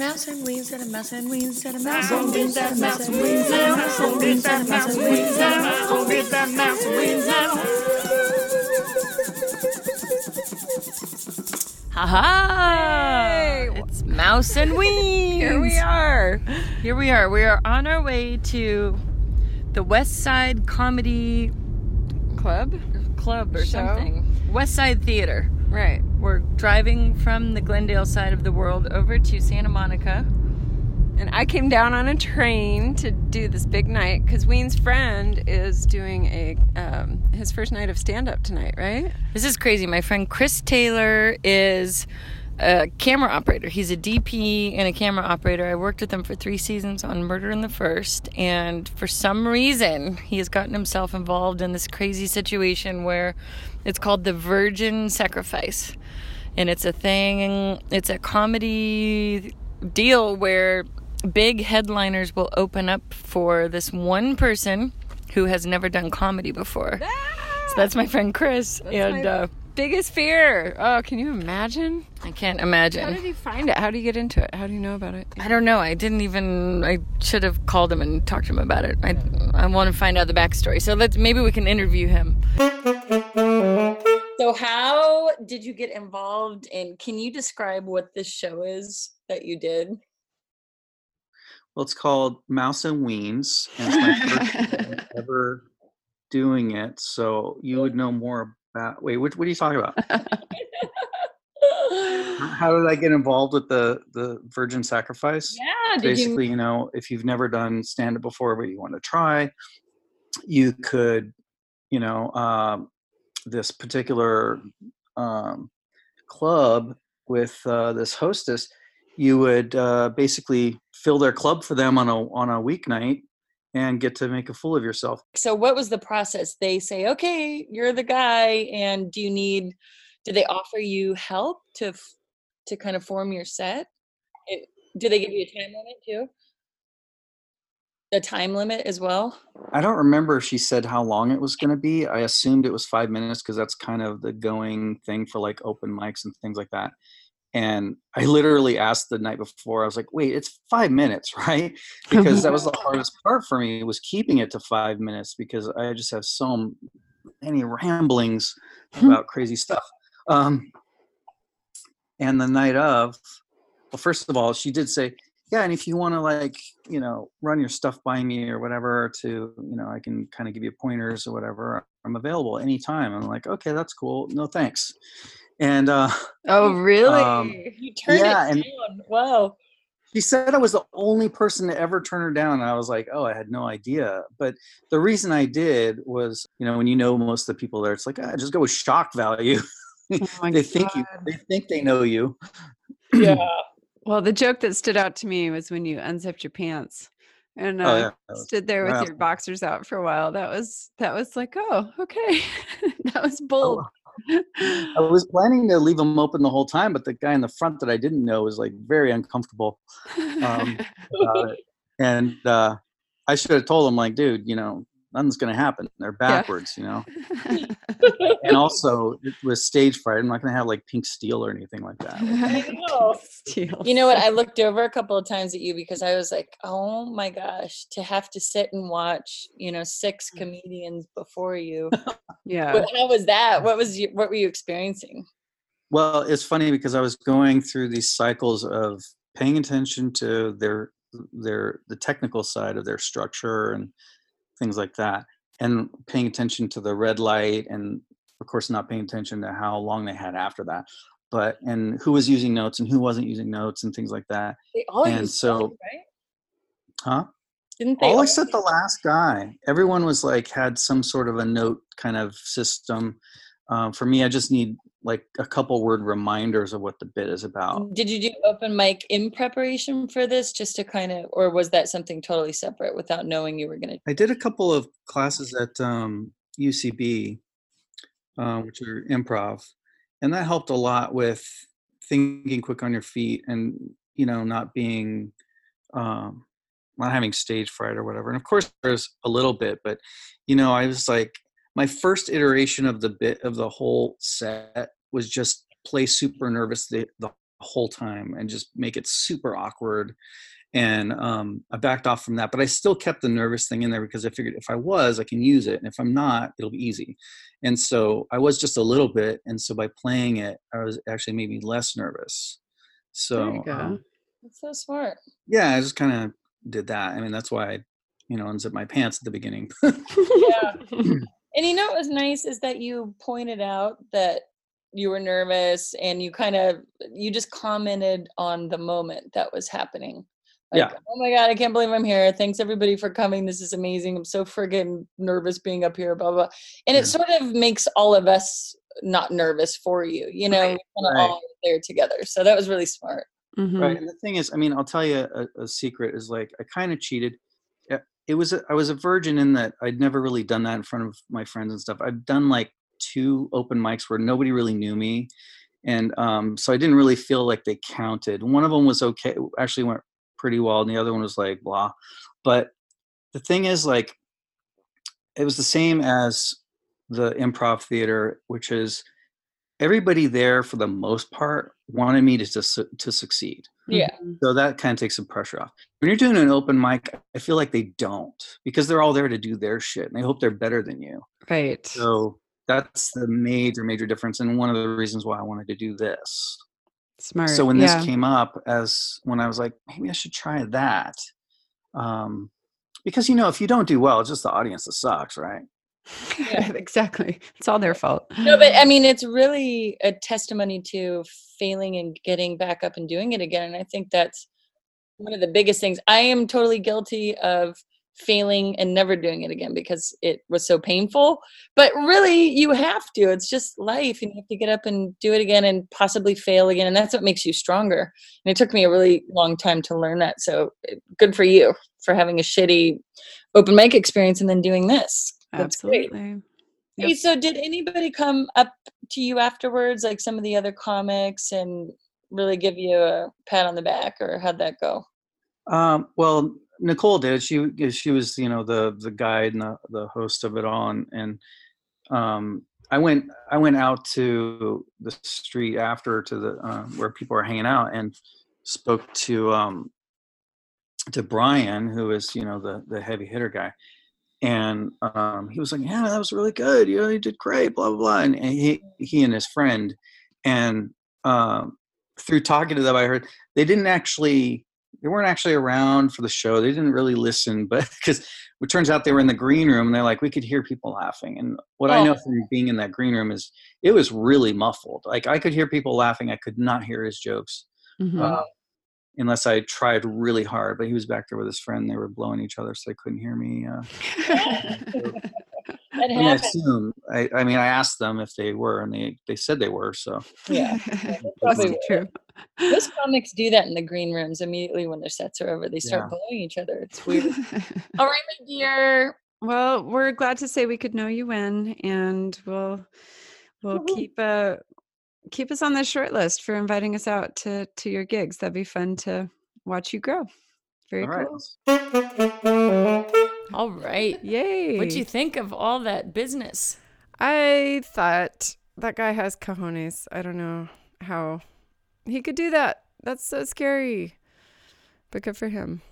Mouse and wings and a mouse and wings and a mouse and wings and a mouse and wings and a mouse and wings and a mouse and wings and a mouse and wings and a mouse and wings and Ha ha! It's Mouse and Wings. Here we are. Here we are. We are on our way to the West Side Comedy Club? Club or Show? something. West Side Theater. Right. We're driving from the Glendale side of the world over to Santa Monica. And I came down on a train to do this big night because Ween's friend is doing a um, his first night of stand up tonight, right? This is crazy. My friend Chris Taylor is a camera operator. He's a DP and a camera operator. I worked with him for three seasons on Murder in the First, and for some reason, he has gotten himself involved in this crazy situation where it's called the Virgin Sacrifice. And it's a thing, it's a comedy deal where big headliners will open up for this one person who has never done comedy before. So that's my friend Chris, and my- uh, Biggest fear. Oh, can you imagine? I can't imagine. How did imagine. he find it? How do you get into it? How do you know about it? I don't know. I didn't even. I should have called him and talked to him about it. I I want to find out the backstory. So let's maybe we can interview him. So how did you get involved? And can you describe what this show is that you did? Well, it's called Mouse and Weens, and it's my first time ever doing it. So you would know more about. Wait, what, what are you talking about? How did I get involved with the the Virgin Sacrifice? yeah. Basically, you know, if you've never done stand up before, but you want to try, you could, you know, um, this particular um, club with uh, this hostess, you would uh, basically fill their club for them on a on a weeknight and get to make a fool of yourself. so what was the process they say okay you're the guy and do you need do they offer you help to to kind of form your set it, do they give you a time limit too the time limit as well I don't remember if she said how long it was going to be. I assumed it was five minutes because that's kind of the going thing for like open mics and things like that. And I literally asked the night before, I was like, wait, it's five minutes, right? Because that was the hardest part for me was keeping it to five minutes because I just have so many ramblings about crazy stuff. Um, and the night of, well, first of all, she did say, yeah, and if you want to like, you know, run your stuff by me or whatever to, you know, I can kind of give you pointers or whatever. I'm available anytime. I'm like, okay, that's cool. No thanks. And uh, Oh, really? Um, you turned yeah, it and- down wow she said I was the only person to ever turn her down. And I was like, oh, I had no idea. But the reason I did was, you know, when you know most of the people there, it's like, ah, just go with shock value. Oh my they think you, they think they know you. yeah Well, the joke that stood out to me was when you unzipped your pants and uh, Oh, yeah, stood there with wow. your boxers out for a while. That was that was like, oh, okay, that was Oh, bold. I was planning to leave them open the whole time, but the guy in the front that I didn't know was like very uncomfortable um, about it. And uh, I should have told him, like, dude, you know, nothing's going to happen. They're backwards, you know. And also, with stage fright. I'm not going to have like pink steel or anything like that. I know. Steals. You know what? I looked over a couple of times at you because I was like, "Oh my gosh!" To have to sit and watch, you know, six mm. comedians before you. Yeah. But how was that? What was you? What were you experiencing? Well, it's funny because I was going through these cycles of paying attention to their their the technical side of their structure and things like that, and paying attention to the red light, and of course not paying attention to how long they had after that, but and who was using notes and who wasn't using notes and things like that. They all And used so- notes, right? Huh? Didn't they? All all except the last guy. Everyone was like had some sort of a note kind of system. Um, for me, I just need like a couple word reminders of what the bit is about. Did you do open mic in preparation for this, just to kind of, or was that something totally separate without knowing you were going to? I did a couple of classes at um, UCB, uh, which are improv, and that helped a lot with thinking quick on your feet and you know not being um, not having stage fright or whatever. And of course, there's a little bit, but you know, I was like, my first iteration of the bit of the whole set was just play super nervous the, the whole time and just make it super awkward and um, I backed off from that. But I still kept the nervous thing in there because I figured if I was, I can use it, and if I'm not, it'll be easy. And so I was just a little bit, and so by playing it, I was actually maybe less nervous. So There you go. um, That's so smart. yeah, I just kind of did that. I mean, that's why I, you know, unzipped my pants at the beginning. Yeah. and you know what was nice is that you pointed out that you were nervous and you kind of you just commented on the moment that was happening. Like, Yeah. oh my god, I can't believe I'm here. Thanks everybody for coming. This is amazing. I'm so friggin' nervous being up here, blah blah. And Yeah. it sort of makes all of us not nervous for you. You know, Right. we're kind of Right. all there together. So that was really smart. Mhm. Right. And the thing is, I mean, I'll tell you a, a secret is like I kind of cheated. It was a, I was a virgin in that I'd never really done that in front of my friends and stuff. I've done like two open mics where nobody really knew me, and um, so I didn't really feel like they counted. One of them was okay, actually went pretty well, and the other one was like blah. But the thing is, like, it was the same as the improv theater, which is everybody there for the most part wanted me to to, to succeed. Yeah. Mhm. So that kind of takes some pressure off. When you're doing an open mic, I feel like they don't because they're all there to do their shit and they hope they're better than you. Right. So that's the major, major difference. And one of the reasons why I wanted to do this. Smart. So when yeah. this came up as when I was like, maybe I should try that. Um, because you know, if you don't do well, it's just the audience that sucks, right? exactly. It's all their fault. No, but I mean, it's really a testimony to failing and getting back up and doing it again. And I think that's one of the biggest things. I am totally guilty of failing and never doing it again because it was so painful. But really, you have to. It's just life, and you have to get up and do it again and possibly fail again. And that's what makes you stronger. And it took me a really long time to learn that. So eh, good for you for having a shitty open mic experience and then doing this. That's great. Absolutely. Hey, so did anybody come up to you afterwards, like some of the other comics, and really give you a pat on the back, or how'd that go? Um, well, Nicole did. She she was you know the the guide and the, the host of it all, and, and um, I went I went out to the street after to the uh, where people are hanging out and spoke to um, to Bryan, who is you know the the heavy hitter guy, and um, he was like, "Yeah, that was really good. You know, you did great." Blah blah blah. And, he he and his friend, and um, through talking to them, I heard they didn't actually they weren't actually around for the show. They didn't really listen, but because it turns out they were in the green room and they're like, we could hear people laughing. And what I know Oh. from being in that green room is it was really muffled. Like I could hear people laughing. I could not hear his jokes Mhm. uh, unless I tried really hard. But he was back there with his friend. They were blowing each other, so they couldn't hear me. Uh, That I, mean, I assume. I, I mean, I asked them if they were, and they they said they were. So Yeah, That's probably true. Most comics do that in the green rooms immediately when their sets are over. They start Yeah. blowing each other. It's weird. All right, my dear. well, we're glad to say we could know you win, and we'll we'll Woohoo. keep uh keep us on the short list for inviting us out to to your gigs. That'd be fun to watch you grow. Very all right. cool. All right. Yay! What'd you think of all that business? I thought that guy has cojones. I don't know how he could do that. That's so scary. But good for him.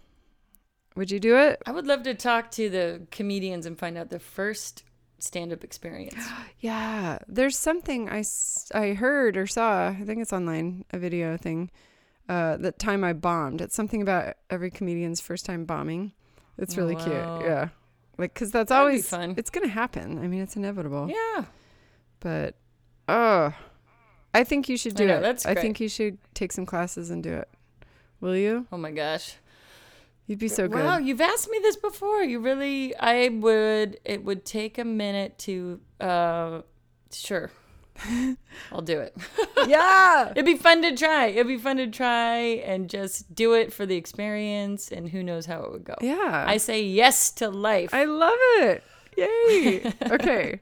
Would you do it? I would love to talk to the comedians and find out the first stand-up experience. Yeah, there's something I, I heard or saw. I think it's online, a video thing. Uh, the time I bombed. It's something about every comedian's first time bombing. It's really Wow. cute. Yeah, like because that's That'd always fun. It's gonna happen. I mean, it's inevitable. Yeah. But oh, I think you should I do know, it. that's I think you should take some classes and do it. Will you? Oh my gosh. You'd be so good. Wow, you've asked me this before. You really I would it would take a minute to uh sure. I'll do it. Yeah. It'd be fun to try. It'd be fun to try and just do it for the experience and who knows how it would go. Yeah. I say yes to life. I love it. Yay. okay.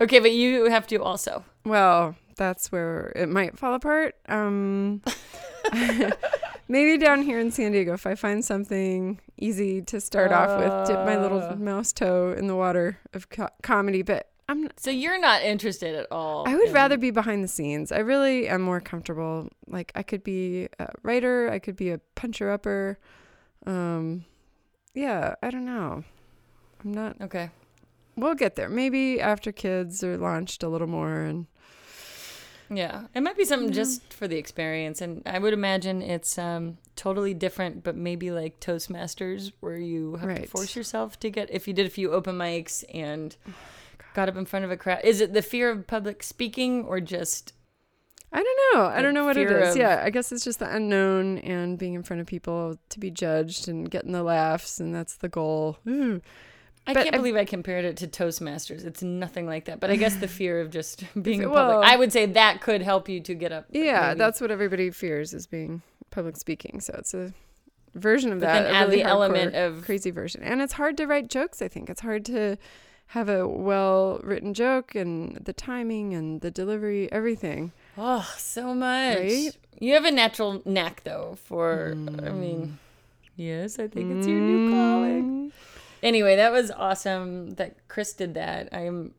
okay, but you have to also. Well, that's where it might fall apart. Um, maybe down here in San Diego, if I find something easy to start off with, dip my Uh. little mouse toe in the water of co- comedy. But I'm not, So you're not interested at all. I would in- rather be behind the scenes. I really am more comfortable. Like I could be a writer, I could be a puncher upper. Um yeah, I don't know. I'm not Okay. we'll get there. Maybe after kids are launched a little more and Yeah, it might be something Yeah. just for the experience, and I would imagine it's um, totally different, but maybe like Toastmasters, where you have to force yourself to get. If you did a few open mics and got up in front of a crowd, is it the fear of public speaking or just? I don't know. I don't know what it is. of- Yeah, I guess it's just the unknown and being in front of people to be judged and getting the laughs, and that's the goal. Ooh. I But can't I- believe I compared it to Toastmasters. It's nothing like that. But I guess the fear of just being in Well- public. I would say that could help you to get up. Yeah, maybe- that's what everybody fears is being public speaking. So it's a version of But that. then a add really the element of crazy version, and it's hard to write jokes. I think it's hard to have a well written joke and the timing and the delivery, everything. Oh, so much. Right? You have a natural knack though for I Mm. mean, yes, I think it's your new calling. Anyway, that was awesome that Chris did that. I'm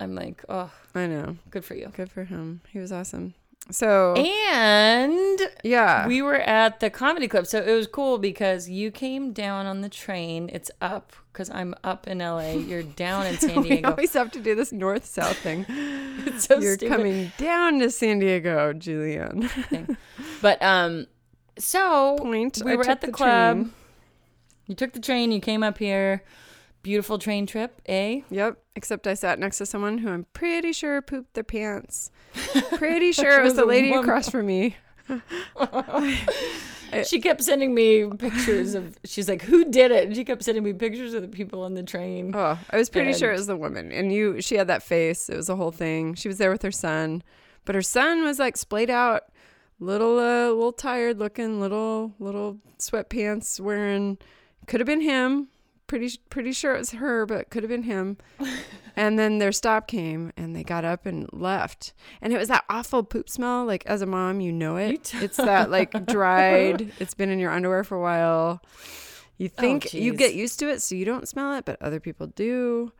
I'm like, oh, I know. good for you. Good for him. He was awesome. So And yeah, we were at the comedy club, so it was cool because you came down on the train. It's up because I'm up in LA. You're down in San Diego. we always have to do this north south thing. It's so You're stupid. coming down to San Diego, Julian. But um, so Point. we I were at the, the club. train. You took the train. You came up here. Beautiful train trip, eh? Yep. Except I sat next to someone who I'm pretty sure pooped their pants. Pretty sure it was the lady woman. across from me. She kept sending me pictures of. She's like, "Who did it?" And she kept sending me pictures of the people on the train. Oh, I was pretty sure it was the woman. And you, she had that face. It was a whole thing. She was there with her son, but her son was like splayed out, little, uh, little tired looking, little, little sweatpants wearing. Could have been him. Pretty, pretty sure it was her, but could have been him. and then their stop came, and they got up and left. And it was that awful poop smell. Like as a mom, you know it. t- it's that like dried. It's been in your underwear for a while. You think you get used to it, so you don't smell it, but other people do.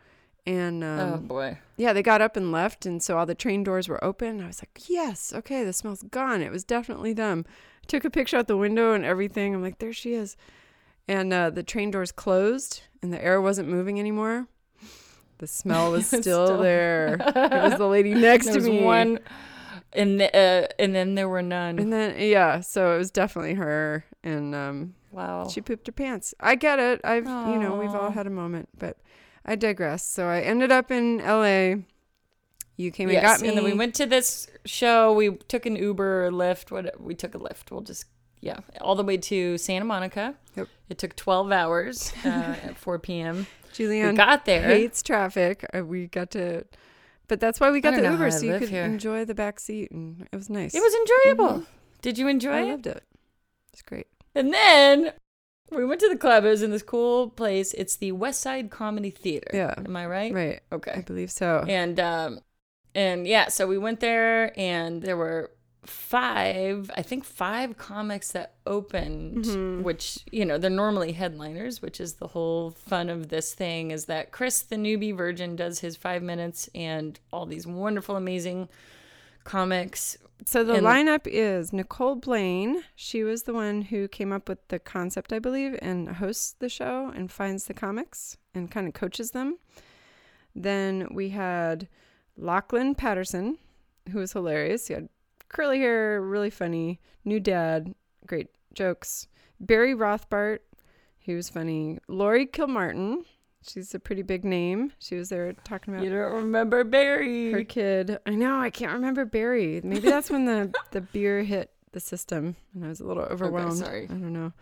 And um, oh boy. yeah, they got up and left, and so all the train doors were open. I was like, yes, okay, the smell's gone. It was definitely them. Took a picture out the window and everything. I'm like, there she is. And uh, the train doors closed, and the air wasn't moving anymore. The smell was still, Still. there. It was the lady next There to was me. one, and the, uh, and then there were none. And then yeah, so it was definitely her, and um, wow. she pooped her pants. I get it. I've you know we've all had a moment, but I digress. So I ended up in L.A. You came yes, and got me, and then we went to this show. We took an Uber or Lyft. What we took a Lyft. We'll just yeah, all the way to Santa Monica. Yep. It took 12 hours uh, at 4 p.m. We Julianne got there. hates traffic. Uh, we got to, but that's why we got the Uber so you could here. enjoy the back seat, and it was nice. It was enjoyable. Did you enjoy Mm-hmm. I it? loved it. It's great. And then we went to the club. It was in this cool place. It's the West Side Comedy Theater. Yeah. Am I right? Right. Okay. I believe so. And um and yeah, so we went there and there were five, I think five comics that opened, Mhm. which, you know, they're normally headliners, which is the whole fun of this thing is that Chris the newbie virgin does his 5 minutes and all these wonderful amazing comics So the And- lineup is Nicole Blaine. She was the one who came up with the concept, I believe, and hosts the show and finds the comics and kind of coaches them. Then we had Lachlan Patterson, who was hilarious. He had curly hair, really funny. New dad, great jokes. Barry Rothbart, he was funny. Laurie Kilmartin, she's a pretty big name. She was there talking about You don't remember Barry? her kid. I know. I can't remember Barry. Maybe that's when the the beer hit the system, and I was a little overwhelmed. sorry. I don't know.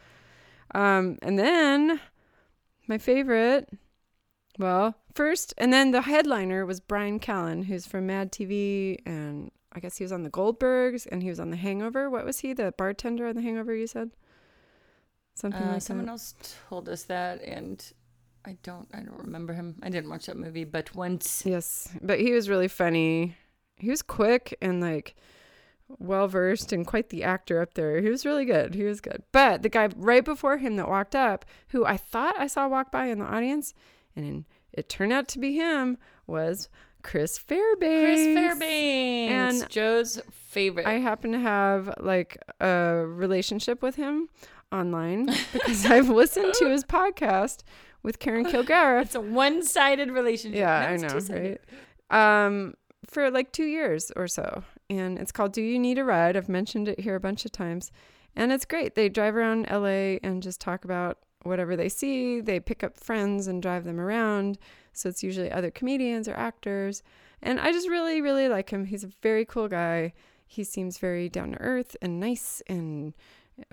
Um, and then my favorite. Well, first, and then the headliner was Bryan Callen, who's from Mad TV, and I guess he was on the Goldbergs, and he was on The Hangover. What was he? The bartender on The Hangover? You said something Uh, like someone that. else told us that, and I don't. I don't remember him. I didn't watch that movie, but once. Yes, but he was really funny. He was quick and like well versed and quite the actor up there. He was really good. He was good. But the guy right before him that walked up, who I thought I saw walk by in the audience, and it turned out to be him, was Chris Fairbanks. Chris Fairbanks, And Joe's favorite. I happen to have like a relationship with him online because I've listened to his podcast with Karen Kilgariff. it's a one-sided relationship. Yeah, No, I know, two-sided. right? Um, for like two years or so, and it's called "Do You Need a Ride?" I've mentioned it here a bunch of times, and it's great. They drive around LA and just talk about whatever they see. They pick up friends and drive them around. So it's usually other comedians or actors, and I just really, really like him. He's a very cool guy. He seems very down to earth and nice and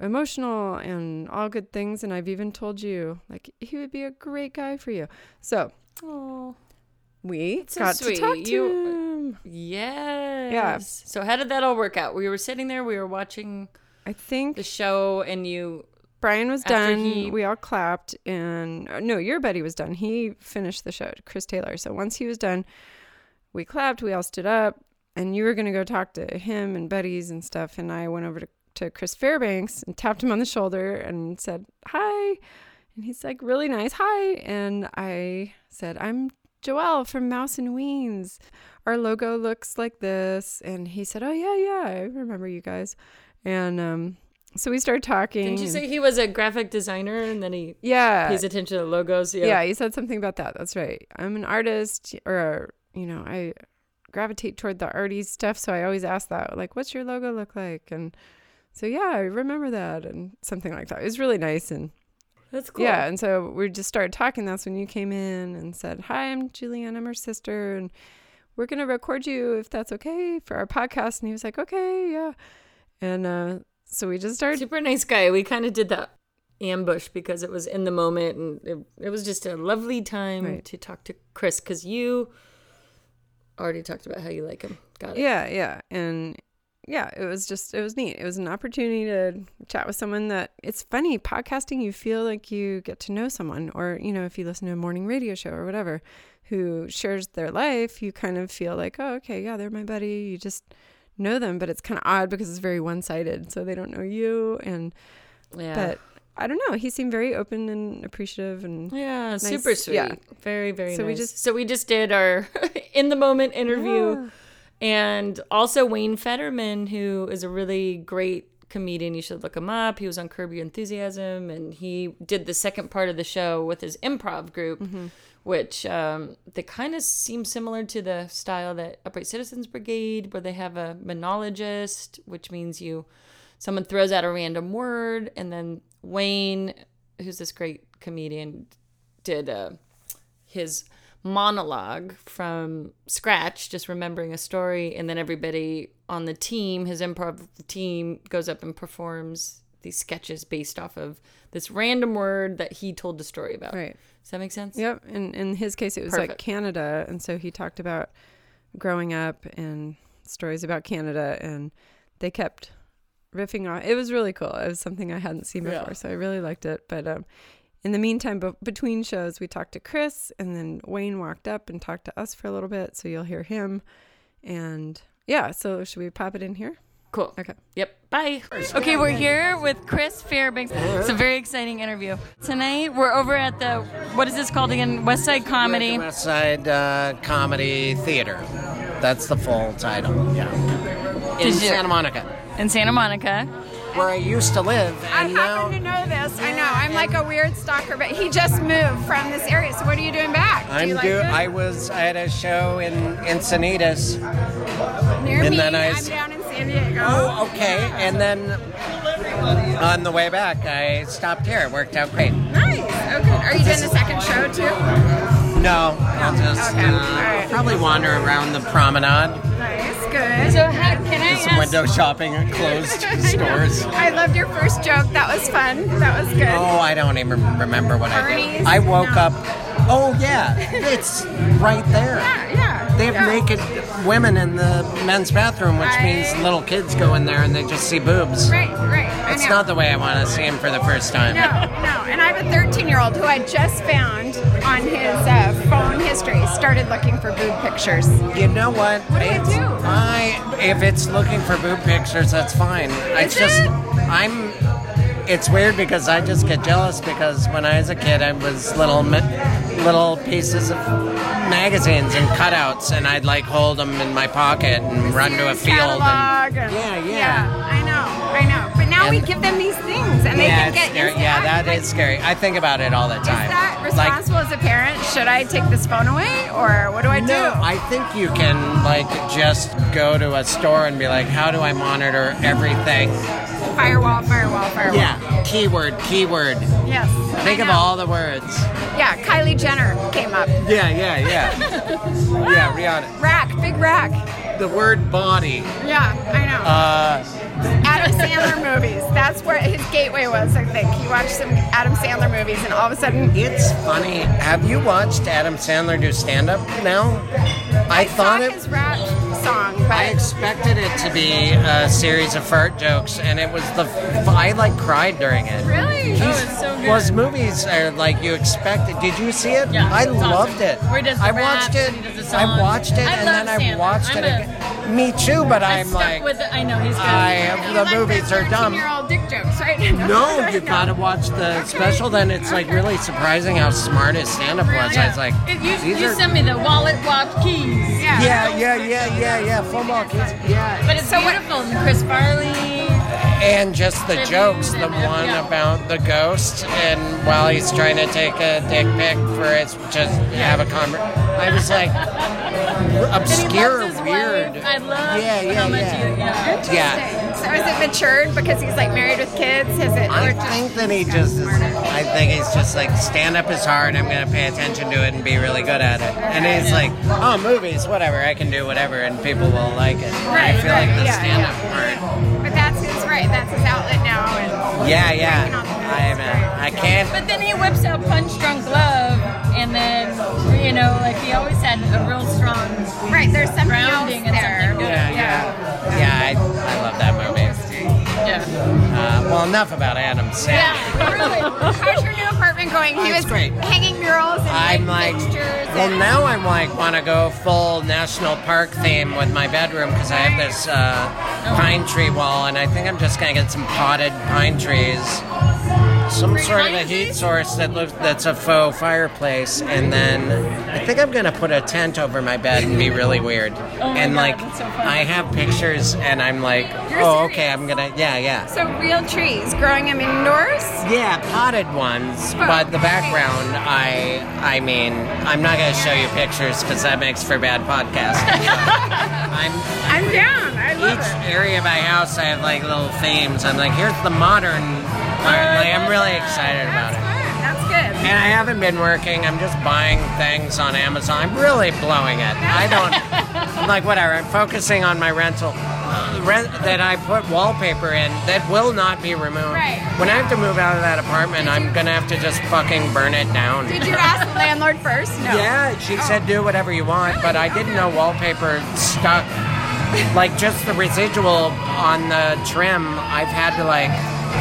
emotional and all good things. And I've even told you like he would be a great guy for you. So Oh, we so got sweet. to talk to You- him. yes. Yeah. So how did that all work out? We were sitting there. We were watching I think the show, and you. Bryan was after done. he- we all clapped, and uh, no, your buddy was done. He finished the show, Chris Taylor. So once he was done, we clapped. We all stood up, and you were gonna go talk to him and buddies and stuff. And I went over to, to Chris Fairbanks and tapped him on the shoulder and said hi. And he's like really nice, hi. And I said, I'm Joelle from Mouse and Weens. Our logo looks like this. And he said, Oh yeah, yeah, I remember you guys. And um, so we started talking. Didn't you say he was a graphic designer, and then he yeah. pays attention to logos? Yeah. yeah. he said something about that. That's right. I'm an artist, or, you know, I gravitate toward the arty stuff. So I always ask that, like, what's your logo look like? And so, yeah, I remember that and something like that. It was really nice. And That's cool. yeah. And so we just started talking. That's when you came in and said, Hi, I'm Julianne. I'm her sister. And we're going to record you if that's okay for our podcast. And he was like, Okay, yeah. And uh, so we just started. Super nice guy. We kind of did that ambush because it was in the moment, and it, it was just a lovely time Right. to talk to Chris because you already talked about how you like him. Got it. Yeah, yeah. And yeah, it was just it was neat. It was an opportunity to chat with someone that it's funny, podcasting you feel like you get to know someone or, you know, if you listen to a morning radio show or whatever who shares their life, you kind of feel like, "Oh, okay, yeah, they're my buddy." You just know them, but it's kind of odd because it's very one-sided. So they don't know you and Yeah. but I don't know, he seemed very open and appreciative and yeah, super sweet. yeah. Very, very So we just- so we just did our in the moment interview. Yeah. And also Wayne Federman, who is a really great comedian. You should look him up. He was on Curb Your Enthusiasm, and he did the second part of the show with his improv group, Mm-hmm. Which um, they kind of seem similar to the style that Upright Citizens Brigade, where they have a monologist, which means you someone throws out a random word, and then Wayne, who's this great comedian, did uh, his monologue from scratch, just remembering a story, and then everybody on the team, his improv team, goes up and performs these sketches based off of this random word that he told the story about. Right. Does that make sense? Yep. And in his case, it was like Canada. And so he talked about growing up and stories about Canada. And they kept riffing on it. was really cool. It was something I hadn't seen before. Yeah. So I really liked it. But um, in the meantime, be- between shows, we talked to Chris. And then Wayne walked up and talked to us for a little bit. So you'll hear him. And yeah. So should we pop it in here? Cool. Okay. Yep. Bye. Okay, we're here with Chris Fairbanks. It's a very exciting interview. Tonight, we're over at the, what is this called again? West Side Comedy. West Side uh, Comedy Theater. That's the full title. Yeah. In Did you- Santa Monica, in Santa Monica. where I used to live, I and now happen to know this. I know. I'm like a weird stalker, but he just moved from this area. So what are you doing back? do I'm you like do. it? I was. I had a show in Encinitas. Near and me. then I I'm s- down in San Diego. Oh, okay. And then on the way back, I stopped here. It worked out great. Nice. Okay. Are you doing the second show too? No, I'll just Okay. uh, All right. probably wander around the promenade, Nice. Good. So, how, can I do some ask? window shopping at closed I stores. I loved your first joke. That was fun. That was good. Oh, I don't even remember what I Barney's? did. I woke No. up. Oh yeah, it's right there. Yeah. Yeah. They have yeah. naked women in the men's bathroom, which Right. means little kids go in there and they just see boobs. Right. Right. It's not the way I want to see them for the first time. No, no. And I have a 13 year old who I just found on his uh, phone history, started looking for boob pictures. You know what? What do I do? I if it's looking for boob pictures, that's fine. I Is just it? I'm it's weird because I just get jealous because when I was a kid, I was little little pieces of magazines and cutouts, and I'd like hold them in my pocket and run to a field. And, and- Yeah, yeah. I know, I know. Now we give them these things, and they can get. scary. yeah, that access. is scary. I think about it all the time. Is that like, responsible as a parent? Should I take this phone away, or what do I do? No, I think you can like just go to a store and be like, how do I monitor everything? Firewall, firewall, firewall. Yeah, keyword, keyword. Yes. Think of all the words. Yeah, Kylie Jenner came up. Yeah, yeah, yeah. yeah, Rihanna. Rack, big rack. The word body. Yeah, I know. Uh, Adam Sandler movies. That's where his gateway was, I think. He watched some Adam Sandler movies, and all of a sudden, it's funny. Have you watched Adam Sandler do stand up now? I, saw thought it. his rap song, but I expected it to be a series of fart jokes, and it was the. I like cried during it. really, Oh, it's so good. Well, his movies are like you expected. Did you see it? Yeah, I it's awesome. loved it. Where he does the I watched it. and he does the I watched it, I and then I watched I'm it a- again. Me too, but I'm I'm like, with it. I know he's good. I the movies are dumb. Year-old dick jokes, right? No, you gotta watch the special. Then it's like really surprising how smart his stand-up was. I was like, It- you you are. sent me the wallet, watch, keys. Yeah. Yeah, yeah, yeah, yeah, yeah. Football kids. Yeah. But it's beautiful. And Chris Farley. And just the jokes. The one about the ghost, and while he's trying to take a dick pic for it, just have a conver I was like, obscure, And he loves his weird. wife. I love Yeah, yeah, how much yeah. you, yeah. Yeah. So is it matured because he's like married with kids? Is it? I or just- think that he just is. I think he's just like stand up is hard. I'm gonna pay attention to it and be really good at it. And he's like, oh, movies, whatever. I can do whatever, and people will like it. I feel right, like the yeah, stand up yeah. part. But that's his right. That's his outlet now. And Yeah, yeah. out the movies, I, right. Uh, I can't. But then he whips out Punch Drunk Love, and then, you know, like he always had a real strong right, there's something grounding else and there. something good. Yeah, yeah, yeah. I, I love that movie. Uh, well, enough about Adam Sandler. Yeah, really. How's your new apartment going? He was great. hanging murals and I'm like, fixtures. well, and- now I'm like, want to go full national park theme with my bedroom because I have this uh, pine tree wall, and I think I'm just gonna get some potted pine trees, some sort of a heat source that looks that's a faux fireplace, and then I think I'm gonna put a tent over my bed and be really weird. Oh and like. I have pictures, and I'm like, You're oh, okay, serious? I'm gonna, yeah, yeah. So real trees, growing them indoors. Yeah, potted ones, Oh, but the okay. background, I, I mean, I'm not gonna show you pictures because that makes for bad podcasting. I'm I'm down. I love each it. area of my house, I have like little themes. I'm like, here's the modern Like, I'm really excited about it. That's good. And I haven't been working. I'm just buying things on Amazon. I'm really blowing it. I don't. I'm like whatever. I'm focusing on my rental. uh, Rent that I put wallpaper in that will not be removed. Right. When I have to move out of that apartment, I'm gonna have to just fucking burn it down. Did you ask the landlord first? No. Yeah, she said do whatever you want, but I didn't know wallpaper stuck. Like just the residual on the trim, I've had to like,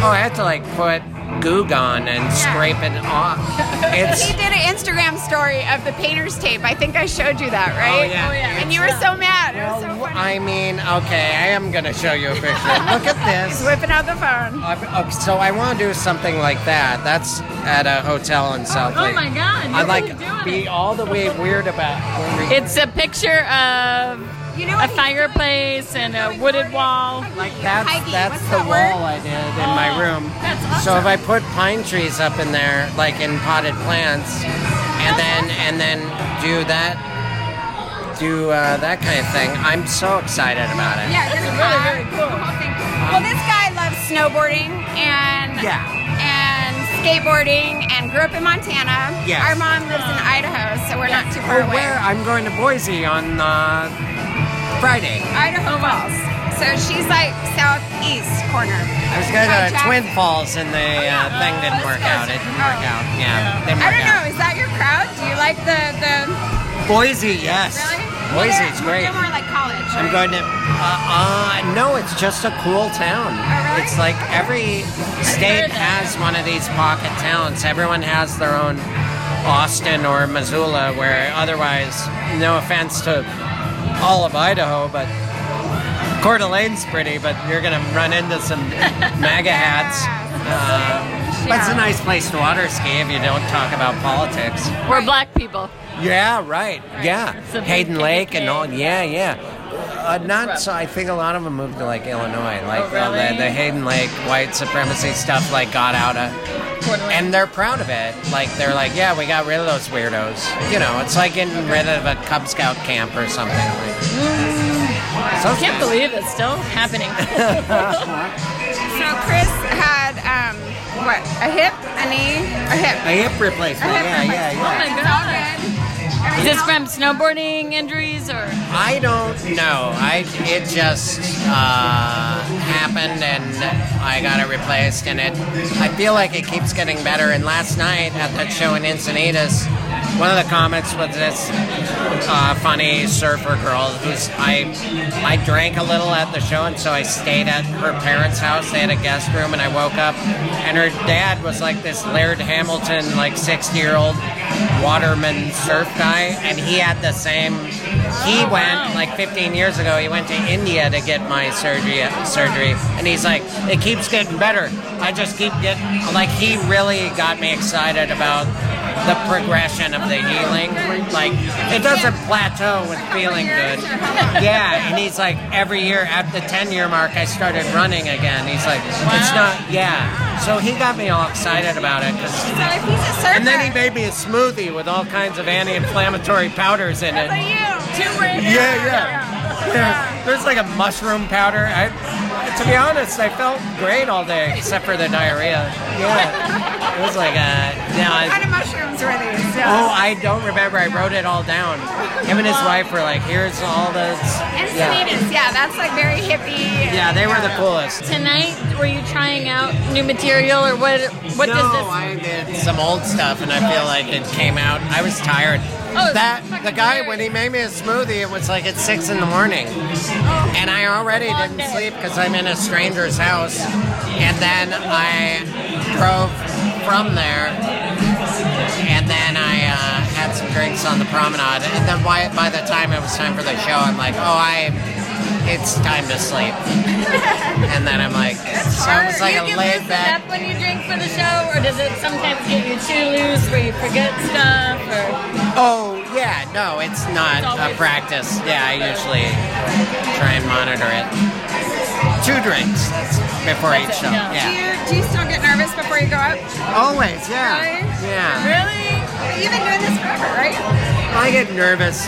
oh, I had to like put Goo Gone and scrape it off. It's He did an Instagram story of the painter's tape. I think I showed you that, right? Oh, yeah. Oh, yeah. And you were so mad. It was so funny. I mean, okay, I am gonna show you a picture. Look at this. Whipping out the phone. Uh, okay, so I want to do something like that. That's at a hotel in South Oh Lake. my God! I you're like doing be it. all the way weird about. when we- It's a picture of You know a fireplace and a wooded wall. Like that's Hiking, that's what's the that wall word? I did in my Oh, room. that's So if I put pine trees up in there, like in potted plants, and then and then do that, do uh, that kind of thing, I'm so excited about it. Yeah, you're really, really cool. The whole thing. Well, this guy loves snowboarding and Yeah. and skateboarding and grew up in Montana. Yes. Our mom lives in Idaho, so we're not too far Oh, away. where I'm going to Boise on uh, Friday. Idaho Falls. So she's like southeast corner. I was going to Twin Falls, and the uh, thing didn't work out. It didn't work out. Yeah, didn't I don't out. know. Is that your crowd? Do you like the the? Boise, yes. Really? Boise's Well, great. they're more like college. I'm going to. Uh, uh, no, it's just a cool town. really? It's like every state has one of these pocket towns. Everyone has their own Austin or Missoula, where otherwise, no offense to all of Idaho, but Coeur d'Alene's pretty, but you're gonna run into some MAGA hats. Uh, but it's a nice place to water ski if you don't talk about politics. We're black people. Yeah, right. Yeah, It's Hayden Lake and all. Yeah, yeah. Uh, not so. I think a lot of them moved to like Illinois, like Oh, all the, the Hayden Lake white supremacy stuff. Like got out of, and they're proud of it. Like they're like, yeah, we got rid of those weirdos. You know, it's like getting rid of a Cub Scout camp or something. Like, so I can't believe it's still happening. So Chris had um, what? A hip, a knee, a hip. a hip replacement. A hip Yeah, yeah, replacement. yeah. It's all good. Is this from snowboarding injuries or? I don't know. I it just uh, happened and I got it replaced, and it. I feel like it keeps getting better. And last night at that show in Encinitas, one of the comments was this uh, funny surfer girl who's I I drank a little at the show, and so I stayed at her parents' house. They had a guest room, and I woke up, and her dad was like this Laird Hamilton, like sixty year old waterman surf guy, and he had the same. He went like 15 years ago. He went to India to get my surgery, surgery, and he's like, it keeps getting better. I just keep getting like he really got me excited about the progression of the healing. Like it doesn't plateau with feeling good. Yeah, and he's like every year at the 10 year mark, I started running again. He's like, it's not. Yeah. So he got me all excited about it 'cause So if he's a surfer, and then he made me a smoothie with all kinds of anti-inflammatory powders in it. so you, turmeric. Yeah, yeah. yeah. There's like a mushroom powder. I, to be honest, I felt great all day except for the diarrhea. Yeah, it was like a. Yeah, What kind of mushrooms were these? oh, I don't remember. I wrote it all down. Him and his wife were like, "Here's all the." Yeah, Encinitas, yeah, that's like very hippie. yeah, they were the coolest. Tonight, were you trying out new material or what? What no, does this? I did some old stuff, and I feel like it came out. I was tired. Oh, that the guy hilarious. when he made me a smoothie, it was like at six in the morning, oh. and I already didn't day. sleep because I'm in a stranger's house, and then I drove from there, and then I uh, had some drinks on the promenade, and then by, by the time it was time for the show, I'm like, oh, I. It's time to sleep, and then I'm like, so it was like you a laid back. up when you drink for the show, or does it sometimes get you too loose where you forget stuff? Or Oh, yeah, no, it's not It's a practice. Yeah, I usually try and monitor it. Two drinks before That's each it, show. yeah. Do you, do you still get nervous before you go up? Always, yeah. Really? Yeah. really? You've been doing this forever, right? I get nervous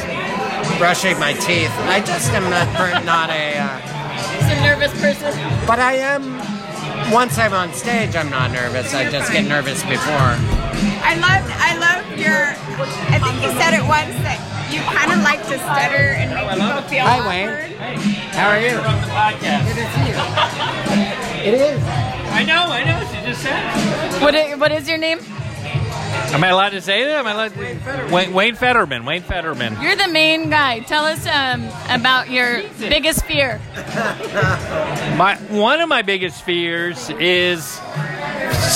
brushing my teeth. I just am not, not a. Uh, Just a nervous person. but I am. Once I'm on stage, I'm not nervous. I You're just fine. get nervous before. I love, I love your. I think you said it once that you kind of like to stutter and make people feel Hi, awkward. Wayne. How are you? From the podcast. It is. I know, I know. She just said. What is, what is your name? Am I allowed to say that? Am I allowed to? Wayne, Wayne Federman. Wayne Federman. You're the main guy. Tell us um, about your biggest fear. My one of my biggest fears is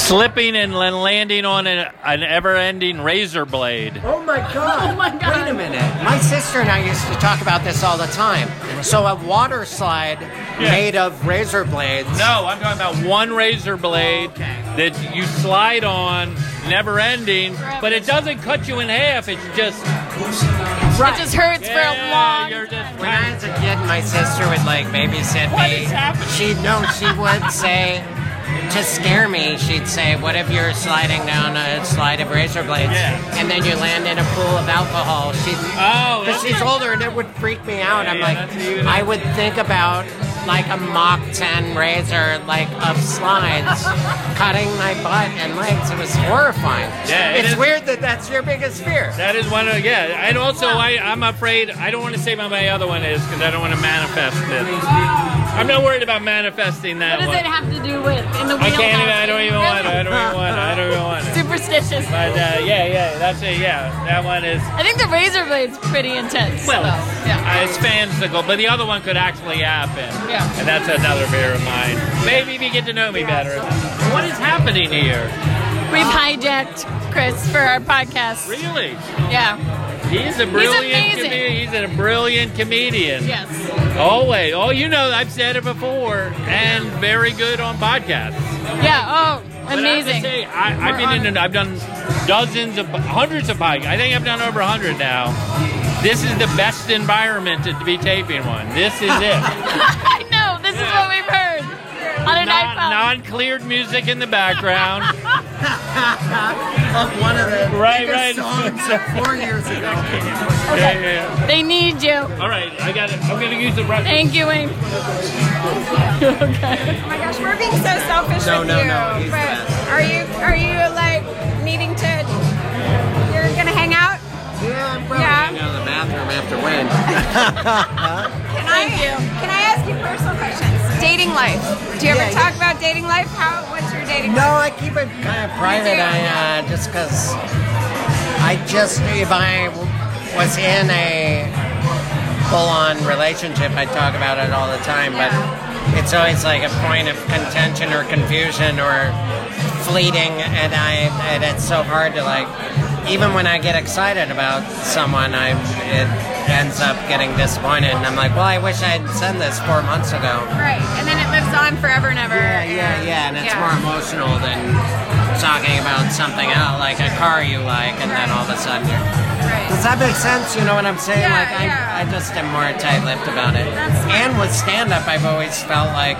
slipping and then landing on an, an ever-ending razor blade. Oh my god! Oh my God. Wait a minute. My sister and I used to talk about this all the time. So a water slide Yeah. made of razor blades. No, I'm talking about one razor blade that you slide on, never ending, but it doesn't cut you in half. It's just It just hurts for a yeah, long. you're just When I was a kid, my sister would like babysit What me. is happening? She no, she would say to scare me. She'd say, "What if you're sliding down a slide of razor blades, Yeah. and then you land in a pool of alcohol?" She Oh, because she's older and it would freak me out. I'm yeah, like, I would think about like a Mach 10 razor, like of slides, cutting my butt and legs. It was horrifying. Yeah, it it's is- weird that that's your biggest fear. That is one of yeah, and also I I'm afraid I don't want to say what my other one is because I don't want to manifest it. I'm not worried about manifesting that What does one. it have to do with in the I can't even. I don't even want. it. I don't even want. it. I don't even want. it. Superstitious. But uh, yeah, yeah, that's it. Yeah, that one is. I think the razor blade's pretty intense. Well, yeah. Uh, it's fanciful, but the other one could actually happen. Yeah. And that's another fear of mine. Maybe if you get to know me better. What is happening here? We've hijacked Chris for our podcast. Really? Yeah. He's a brilliant comedian. He's a brilliant comedian. Yes. Always. Oh, you know, I've said it before, and very good on podcasts. Yeah. Oh, But amazing. say, I, I've been honored. in. I've done dozens of hundreds of podcasts. I think I've done over hundred now. This is the best environment to be taping one. This is it. I know. This is what we've heard on an non, iPhone. non-cleared music in the background. Of one of the Right, biggest right. songs four years ago. Yeah, yeah, yeah. They need you. All right, I got it. I'm gonna use the brush. Thank you, Wayne. okay. Oh my gosh, we're being so selfish No, with no, you. no, he's the but best. are you are you like needing to? You're gonna hang out? Yeah, I'm probably Yeah. going to the bathroom after Wayne. Can I, Can I personal questions? Dating life. Do you ever Yeah, talk about dating life? How? What's your dating No, life? I keep it kind of private. I uh, just because I just if I was in a full-on relationship, I talk about it all the time. But it's always like a point of contention or confusion or fleeting, and I and it's so hard to like. Even when I get excited about someone, I it ends up getting disappointed, and I'm like, well, I wish I'd said this four months ago. Right, and then it lives on forever and ever. Yeah, yeah, yeah, and it's Yeah. more emotional than talking about something else, like a car you like, and then all of a sudden you're. Right. Does that make sense? You know what I'm saying? Yeah, like I, yeah. I just am more tight-lipped about it. And with stand-up, I've always felt like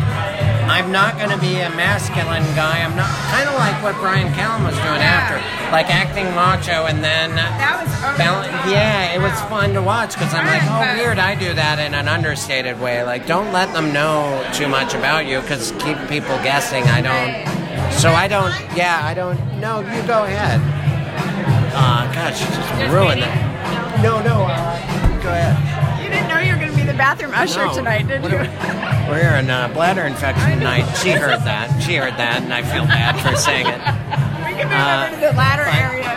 I'm not going to be a masculine guy. I'm not kind of like what Bryan Callen was doing Yeah. after, like acting macho, and then. That was Bal- yeah, it was fun to watch because I'm like, oh, weird. I do that in an understated way. Like, don't let them know too much about you because keep people guessing. I don't. So I don't. Yeah, I don't. No, you go ahead. Uh, gosh, you just ruined that. No, no. Uh, go ahead. You didn't know you were going to be the bathroom usher No. tonight, did you? We're in a bladder infection night. She heard that. She heard that, and I feel bad for saying it. we can move Uh, over to the ladder but- area.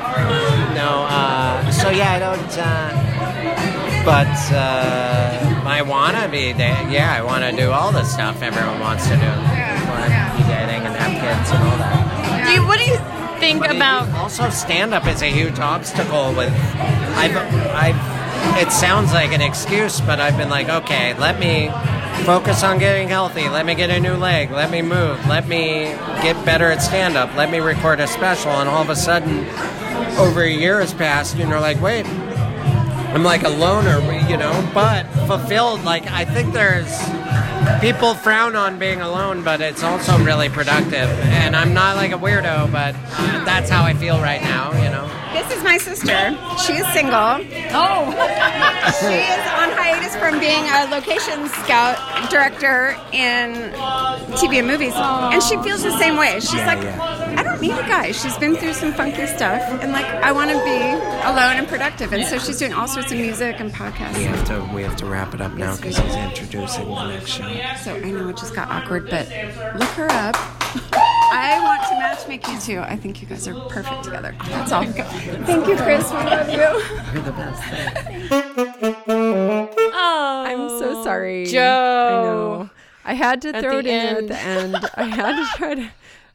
No, uh, so yeah, I don't, uh, but, uh, I wanna be, there. yeah, I wanna do all the stuff everyone wants to do. Yeah, wanna yeah. be dating and have kids and all that. Do you, what do you think But about? also stand up is a huge obstacle with, I've, I've, it sounds like an excuse, but I've been like, okay, let me focus on getting healthy. Let me get a new leg. Let me move. Let me get better at stand up. Let me record a special. And all of a sudden, over a year has passed, and you're like, wait, I'm like a loner, you know, but fulfilled. Like, I think there's people frown on being alone, but it's also really productive. And I'm not like a weirdo, but uh, that's how I feel right now, you know. This is my sister. She is single. Oh, She is on hiatus from being a location scout director in TV and movies, and she feels the same way. She's like, I don't a guy. She's been through some funky stuff, and like, I want to be alone and productive. And so she's doing all sorts of music and podcasts. We have to we have to wrap it up now because he's introducing the next show. So I know it just got awkward, but look her up. I want to matchmake you too. I think you guys are perfect together. That's all. Thank you, Chris. We love you. You're the best. oh, I'm so sorry. Joe. I know. I had to At throw the it in at the end. I had to try to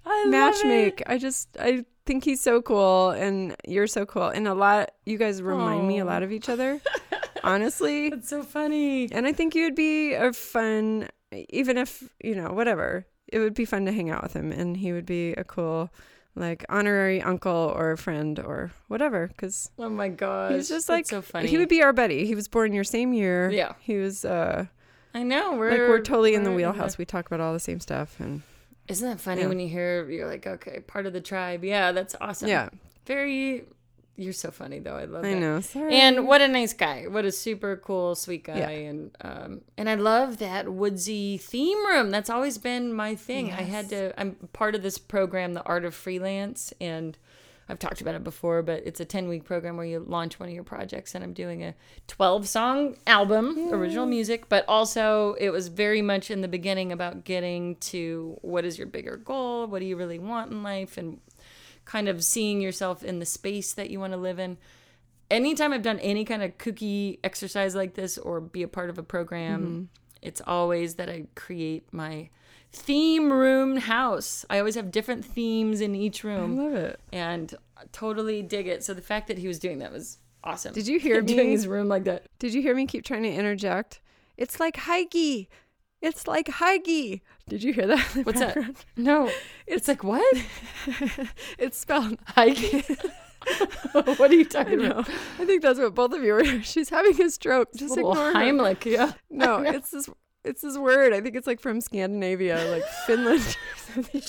I love match it. I just I think he's so cool and you're so cool. And a lot you guys remind me a lot of each other. Honestly. It's so funny. And I think you'd be a fun even if, you know, whatever. It would be fun to hang out with him and he would be a cool like honorary uncle or friend or whatever cuz Oh my gosh, he's just like so funny. he would be our buddy. He was born your same year. Yeah. He was uh I know we're like we're totally in the we're wheelhouse. We talk about all the same stuff and Isn't that funny Yeah. when you hear you're like, okay, part of the tribe. Yeah, that's awesome. yeah, very. You're so funny though. I love. I that. know. Sorry. And what a nice guy. What a super cool, sweet guy. Yeah. And um, and I love that woodsy theme room. That's always been my thing. I had to. I'm part of this program, the Art of Freelance, and I've talked about it before. But it's a 10 week program where you launch one of your projects, and I'm doing a 12 song album, original music. But also, it was very much in the beginning about getting to what is your bigger goal, what do you really want in life, and kind of seeing yourself in the space that you want to live in. Anytime I've done any kind of cookie exercise like this or be a part of a program, mm-hmm. it's always that I create my theme room house. I always have different themes in each room. I love it. and I totally dig it. So the fact that he was doing that was awesome. Did you hear doing me? his room like that? Did you hear me keep trying to interject? It's like Heige. It's like Heige. Did you hear that? What's that? No, it's like what? it's spelled Heike. what are you talking I about? I think that's what both of you were. She's having a stroke. Just Little ignore her. Heimlich, yeah. No, it's this. It's this word. I think it's like from Scandinavia, like Finland or something.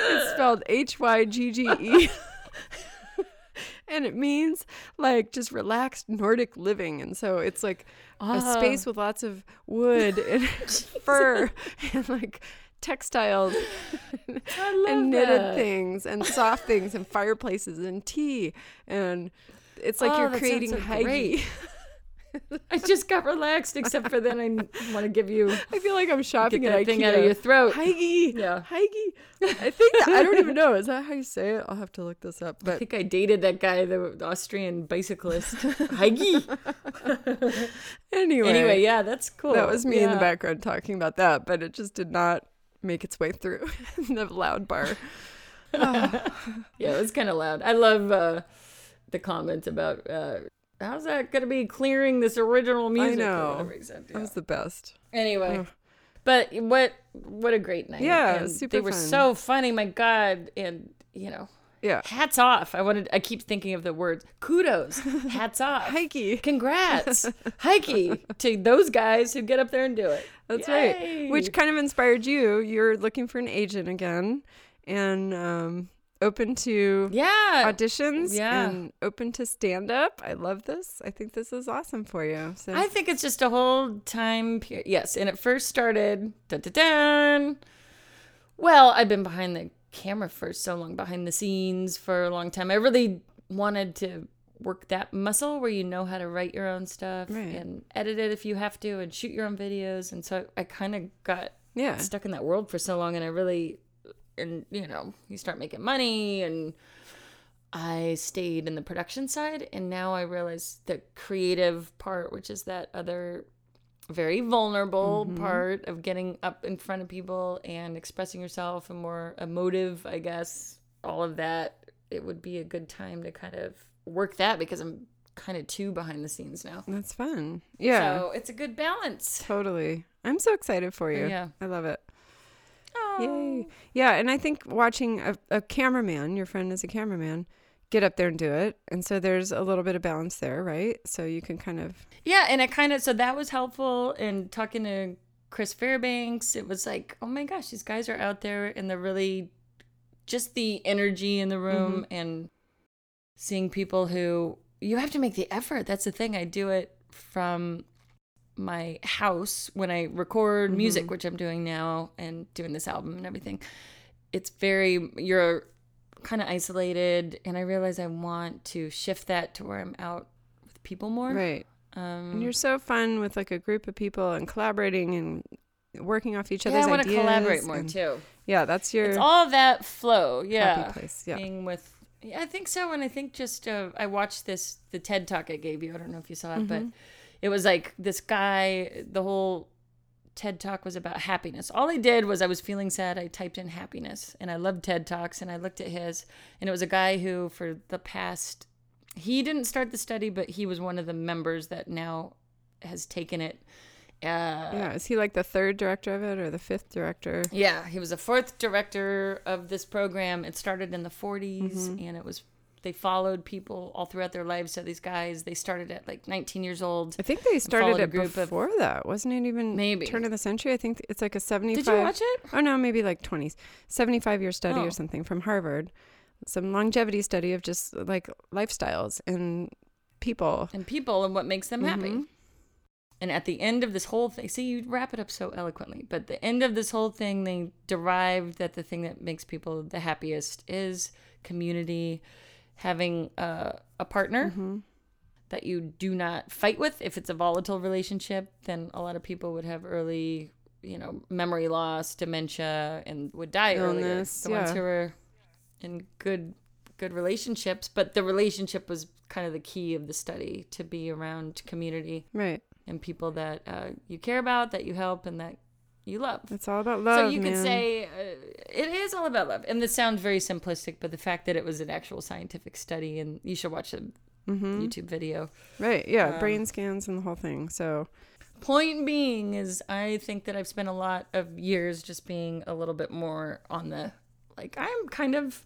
it's spelled H Y G G E. And it means like just relaxed Nordic living. And so it's like a space with lots of wood and fur and like textiles and knitted that. things and soft things and fireplaces and tea. And it's like Oh, you're creating sounds so. I just got relaxed, except for then I want to give you I feel like I'm shopping get at that thing IKEA. out of your throat. Heige. Yeah. Heige. I think that, I don't even know. Is that how you say it? I'll have to look this up. But I think I dated that guy, the Austrian bicyclist. Heige. anyway, Anyway, yeah, that's cool. that was me in the background talking about that, but it just did not make its way through the loud bar. Yeah, it was kind of loud. I love uh, the comment about uh, how's that going to be clearing this original music? or know. said. That was the best. Anyway, Ugh. but what what a great night. Yeah, and super They were fun. so funny. My God, and you know. Yeah. Hats off. I wanted I keep thinking of the words. Kudos. Hats off. Heike. Congrats. Heike to those guys who get up there and do it. That's Yay. right. Which kind of inspired you. You're looking for an agent again and um, open to Yeah. auditions yeah. and open to stand up. I love this. I think this is awesome for you. So I think it's just a whole time period. Yes, and it first started. Dun, dun, dun. Well, I've been behind the camera for so long, behind the scenes for a long time. I really wanted to work that muscle where you know how to write your own stuff Right. and edit it if you have to and shoot your own videos. And so I kind of got yeah. stuck in that world for so long and I really and you know, you start making money and I stayed in the production side and now I realize the creative part, which is that other very vulnerable mm-hmm. part of getting up in front of people and expressing yourself and more emotive, I guess, all of that, it would be a good time to kind of work that because I'm kind of too behind the scenes now. That's fun. Yeah. So it's a good balance. Totally. I'm so excited for you. Yeah. I love it. Oh. Yay. Yeah, and I think watching a, a cameraman, your friend is a cameraman, get up there and do it. And so there's a little bit of balance there, right? So you can kind of Yeah, and it kind of so that was helpful in talking to Chris Fairbanks. It was like, oh my gosh, these guys are out there and they're really just the energy in the room mm-hmm. and seeing people who you have to make the effort. That's the thing. I do it from my house when I record music, which I'm doing now and doing this album and everything. It's very you're kind of isolated and I realize I want to shift that to where I'm out with people more. right. Um, And you're so fun with like a group of people and collaborating and working off each yeah, other's I want to collaborate more and- too. Yeah, that's your It's all that flow. Yeah. place. Yeah. Being with, yeah, I think so. And I think just, uh, I watched this, the TED talk I gave you. I don't know if you saw it, but Mm-hmm. It was like this guy, the whole TED talk was about happiness. All I did was I was feeling sad. I typed in happiness and I loved TED talks and I looked at his and it was a guy who for the past he didn't start the study, but he was one of the members that now has taken it. Uh, Yeah, is he like the third director of it or the fifth director? yeah, he was a fourth director of this program. It started in the 40s Mm-hmm. and it was they followed people all throughout their lives. So these guys, they started at like 19 years old. I think they started a group of- before that. Wasn't it even Maybe. turn of the century? I think it's like a 75 Did you watch it? Oh no, maybe like 20s. 75 year study Oh. or something from Harvard. Some longevity study of just like lifestyles and people. And people and what makes them happy. Mhm. And at the end of this whole thing, see, you wrap it up so eloquently, but the end of this whole thing, they derived that the thing that makes people the happiest is community, having uh, a partner Mm-hmm. that you do not fight with. If it's a volatile relationship, then a lot of people would have early, you know, memory loss, dementia, and would die earlier. Illness, The ones who were in good good relationships, but the relationship was kind of the key of the study to be around community Right. and people that uh, you care about, that you help, and that you love. It's all about love. so you could man. say uh, it is all about love, and this sounds very simplistic, but the fact that it was an actual scientific study, and you should watch a Mm-hmm. YouTube video. right, yeah, um, brain scans and the whole thing. So Point being is, I think that I've spent a lot of years just being a little bit more on the like I'm kind of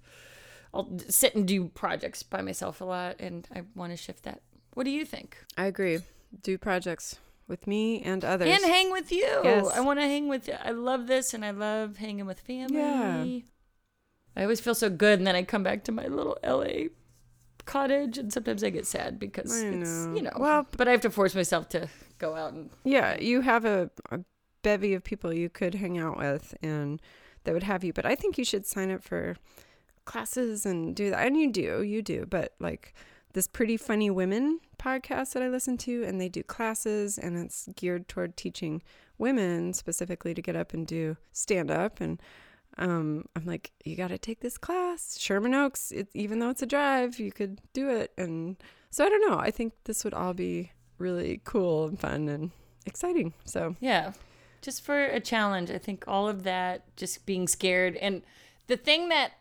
I'll sit and do projects by myself a lot, and I want to shift that. What do you think? I agree. Do projects with me and others. And hang with you. Yes. I want to hang with you. I love this, and I love hanging with family. Yeah. I always feel so good, and then I come back to my little LA cottage, and sometimes I get sad because it's you know. Well- but I have to force myself to go out and yeah, you have a, a bevy of people you could hang out with and that would have you. But I think you should sign up for classes and do that. And you do, you do. But like this Pretty Funny Women podcast that I listen to, and they do classes and it's geared toward teaching women specifically to get up and do stand up. And um, I'm like, you got to take this class. Sherman Oaks, it, even though it's a drive, you could do it. And so I don't know. I think this would all be really cool and fun and exciting. So Yeah. Just for a challenge. I think all of that, just being scared. And the thing that,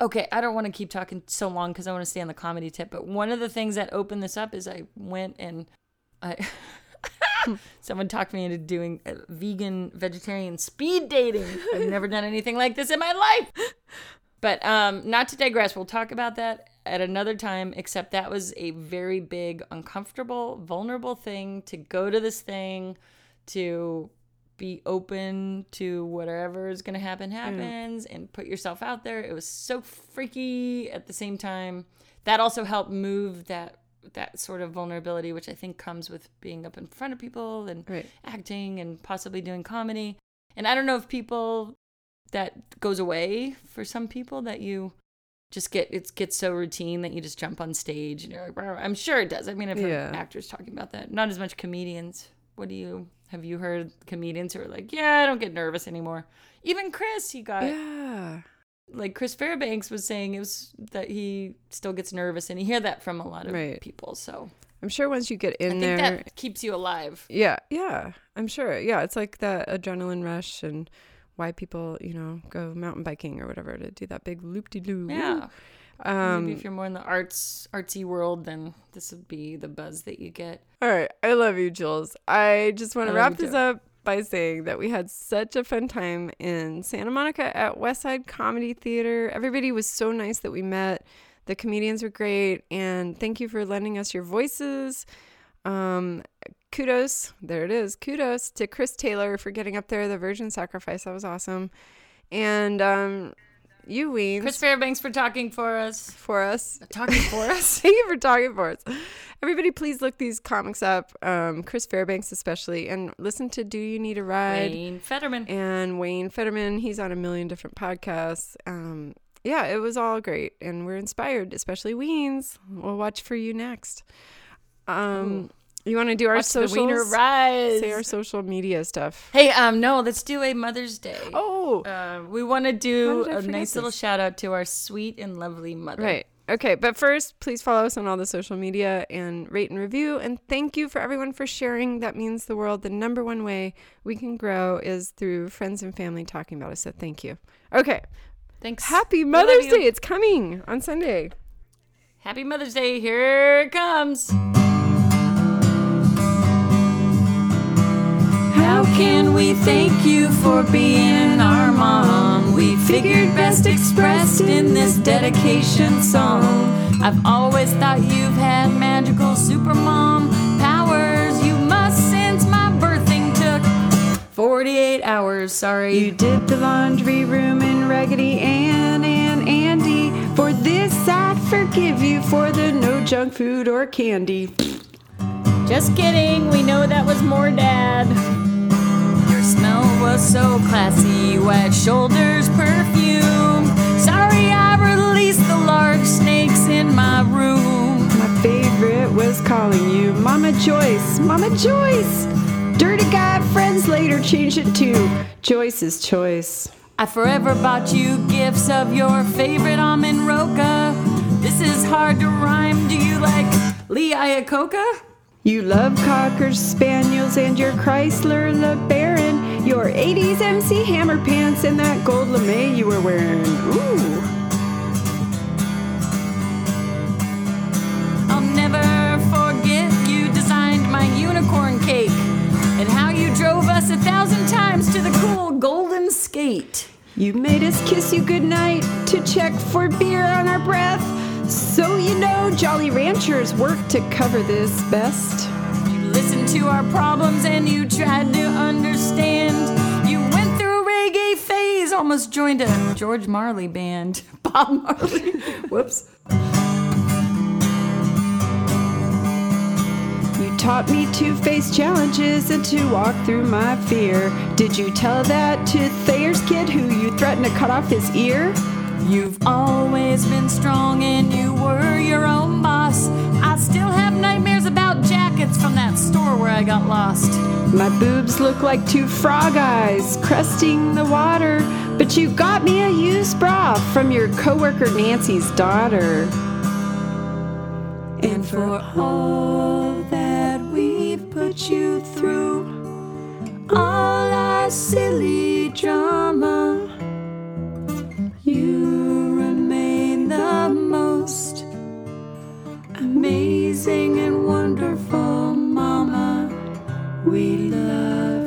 okay, I don't want to keep talking so long because I want to stay on the comedy tip. But one of the things that opened this up is I went and I. Someone talked me into doing vegan, vegetarian speed dating. I've never done anything like this in my life. But um, not to digress, we'll talk about that at another time. Except that was a very big, uncomfortable, vulnerable thing to go to this thing, to be open to whatever is going to happen mm. happens, and put yourself out there. It was so freaky at the same time. That also helped move that that sort of vulnerability, which I think comes with being up in front of people and Right. acting and possibly doing comedy. And I don't know if people that goes away for some people that you just get it gets so routine that you just jump on stage and you're like I'm sure it does. I mean I've heard Yeah. actors talking about that. Not as much comedians. What do you have you heard comedians who are like, Yeah, I don't get nervous anymore. Even Chris, he got yeah, like Chris Fairbanks was saying it was that he still gets nervous and you hear that from a lot of Right. people. So I'm sure once you get I in think there, that keeps you alive. yeah, yeah, I'm sure. Yeah, it's like that adrenaline rush and why people, you know, go mountain biking or whatever to do that big loop de loo. Yeah. Um, Maybe if you're more in the arts artsy world, then this would be the buzz that you get. All right. I love you, Jules. I just want to wrap this too. up by saying that we had such a fun time in Santa Monica at Westside Comedy Theater. Everybody was so nice that we met. The comedians were great. And thank you for lending us your voices. Um, kudos. There it is. Kudos to Chris Taylor for getting up there, the virgin sacrifice. That was awesome. And um, you, Weens, Chris Fairbanks for talking for us. for us. Talking for us. Thank you for talking for us. Everybody, please look these comics up. Um, Chris Fairbanks, especially, and listen to "Do You Need a Ride?" Wayne Federman. and Wayne Federman. He's on a million different podcasts. Um, yeah, it was all great, and we're inspired, especially Weens. We'll watch for you next. Um, you want to do our Watch socials? rise. Say our social media stuff. Hey, um, no, let's do a Mother's Day. Oh, Uh, we want to do a I a forget nice little shout out to our sweet and lovely mother. Right. Okay, but first, please follow us on all the social media and rate and review. And thank you for everyone for sharing. That means the world. The number one way we can grow is through friends and family talking about us. So thank you. Okay. Thanks. Happy Mother's. Day. It's coming on Sunday. Happy Mother's Day. Here it comes. Can we thank you for being our mom? We figured best expressed in this dedication song. I've always thought you've had magical super mom powers. You must since my birthing took 48 hours. Sorry. You did the laundry room in Raggedy Ann and Andy. For this, I'd forgive you for the no junk food or candy. Just kidding, we know that was more dad. Smell was so classy, white shoulders perfume. Sorry, I released the large snakes in my room. My favorite was calling you Mama Joyce, Mama Joyce. Dirty guy friends later changed it to Joyce's Choice. I forever bought you gifts of your favorite almond roca. This is hard to rhyme. Do you like Lee Iacocca? You love Cocker Spaniels and your Chrysler LeBaron, your 80s MC Hammer pants and that gold lame you were wearing. Ooh. I'll never forget you designed my unicorn cake and how you drove us a thousand times to the cool golden skate. You made us kiss you goodnight to check for beer on our breath. So you know Jolly Ranchers work to cover this best. You listened to our problems and you tried to understand. You went through a reggae phase, almost joined a George Marley band. Bob Marley. Whoops. You taught me to face challenges and to walk through my fear. Did you tell that to Thayer's kid who you threatened to cut off his ear? You've always been strong and you were your own boss. I still have nightmares about jackets from that store where I got lost. My boobs look like two frog eyes cresting the water, but you got me a used bra from your coworker Nancy's daughter. And for all that we've put you through, all our silly drama. amazing and wonderful, Mama. We love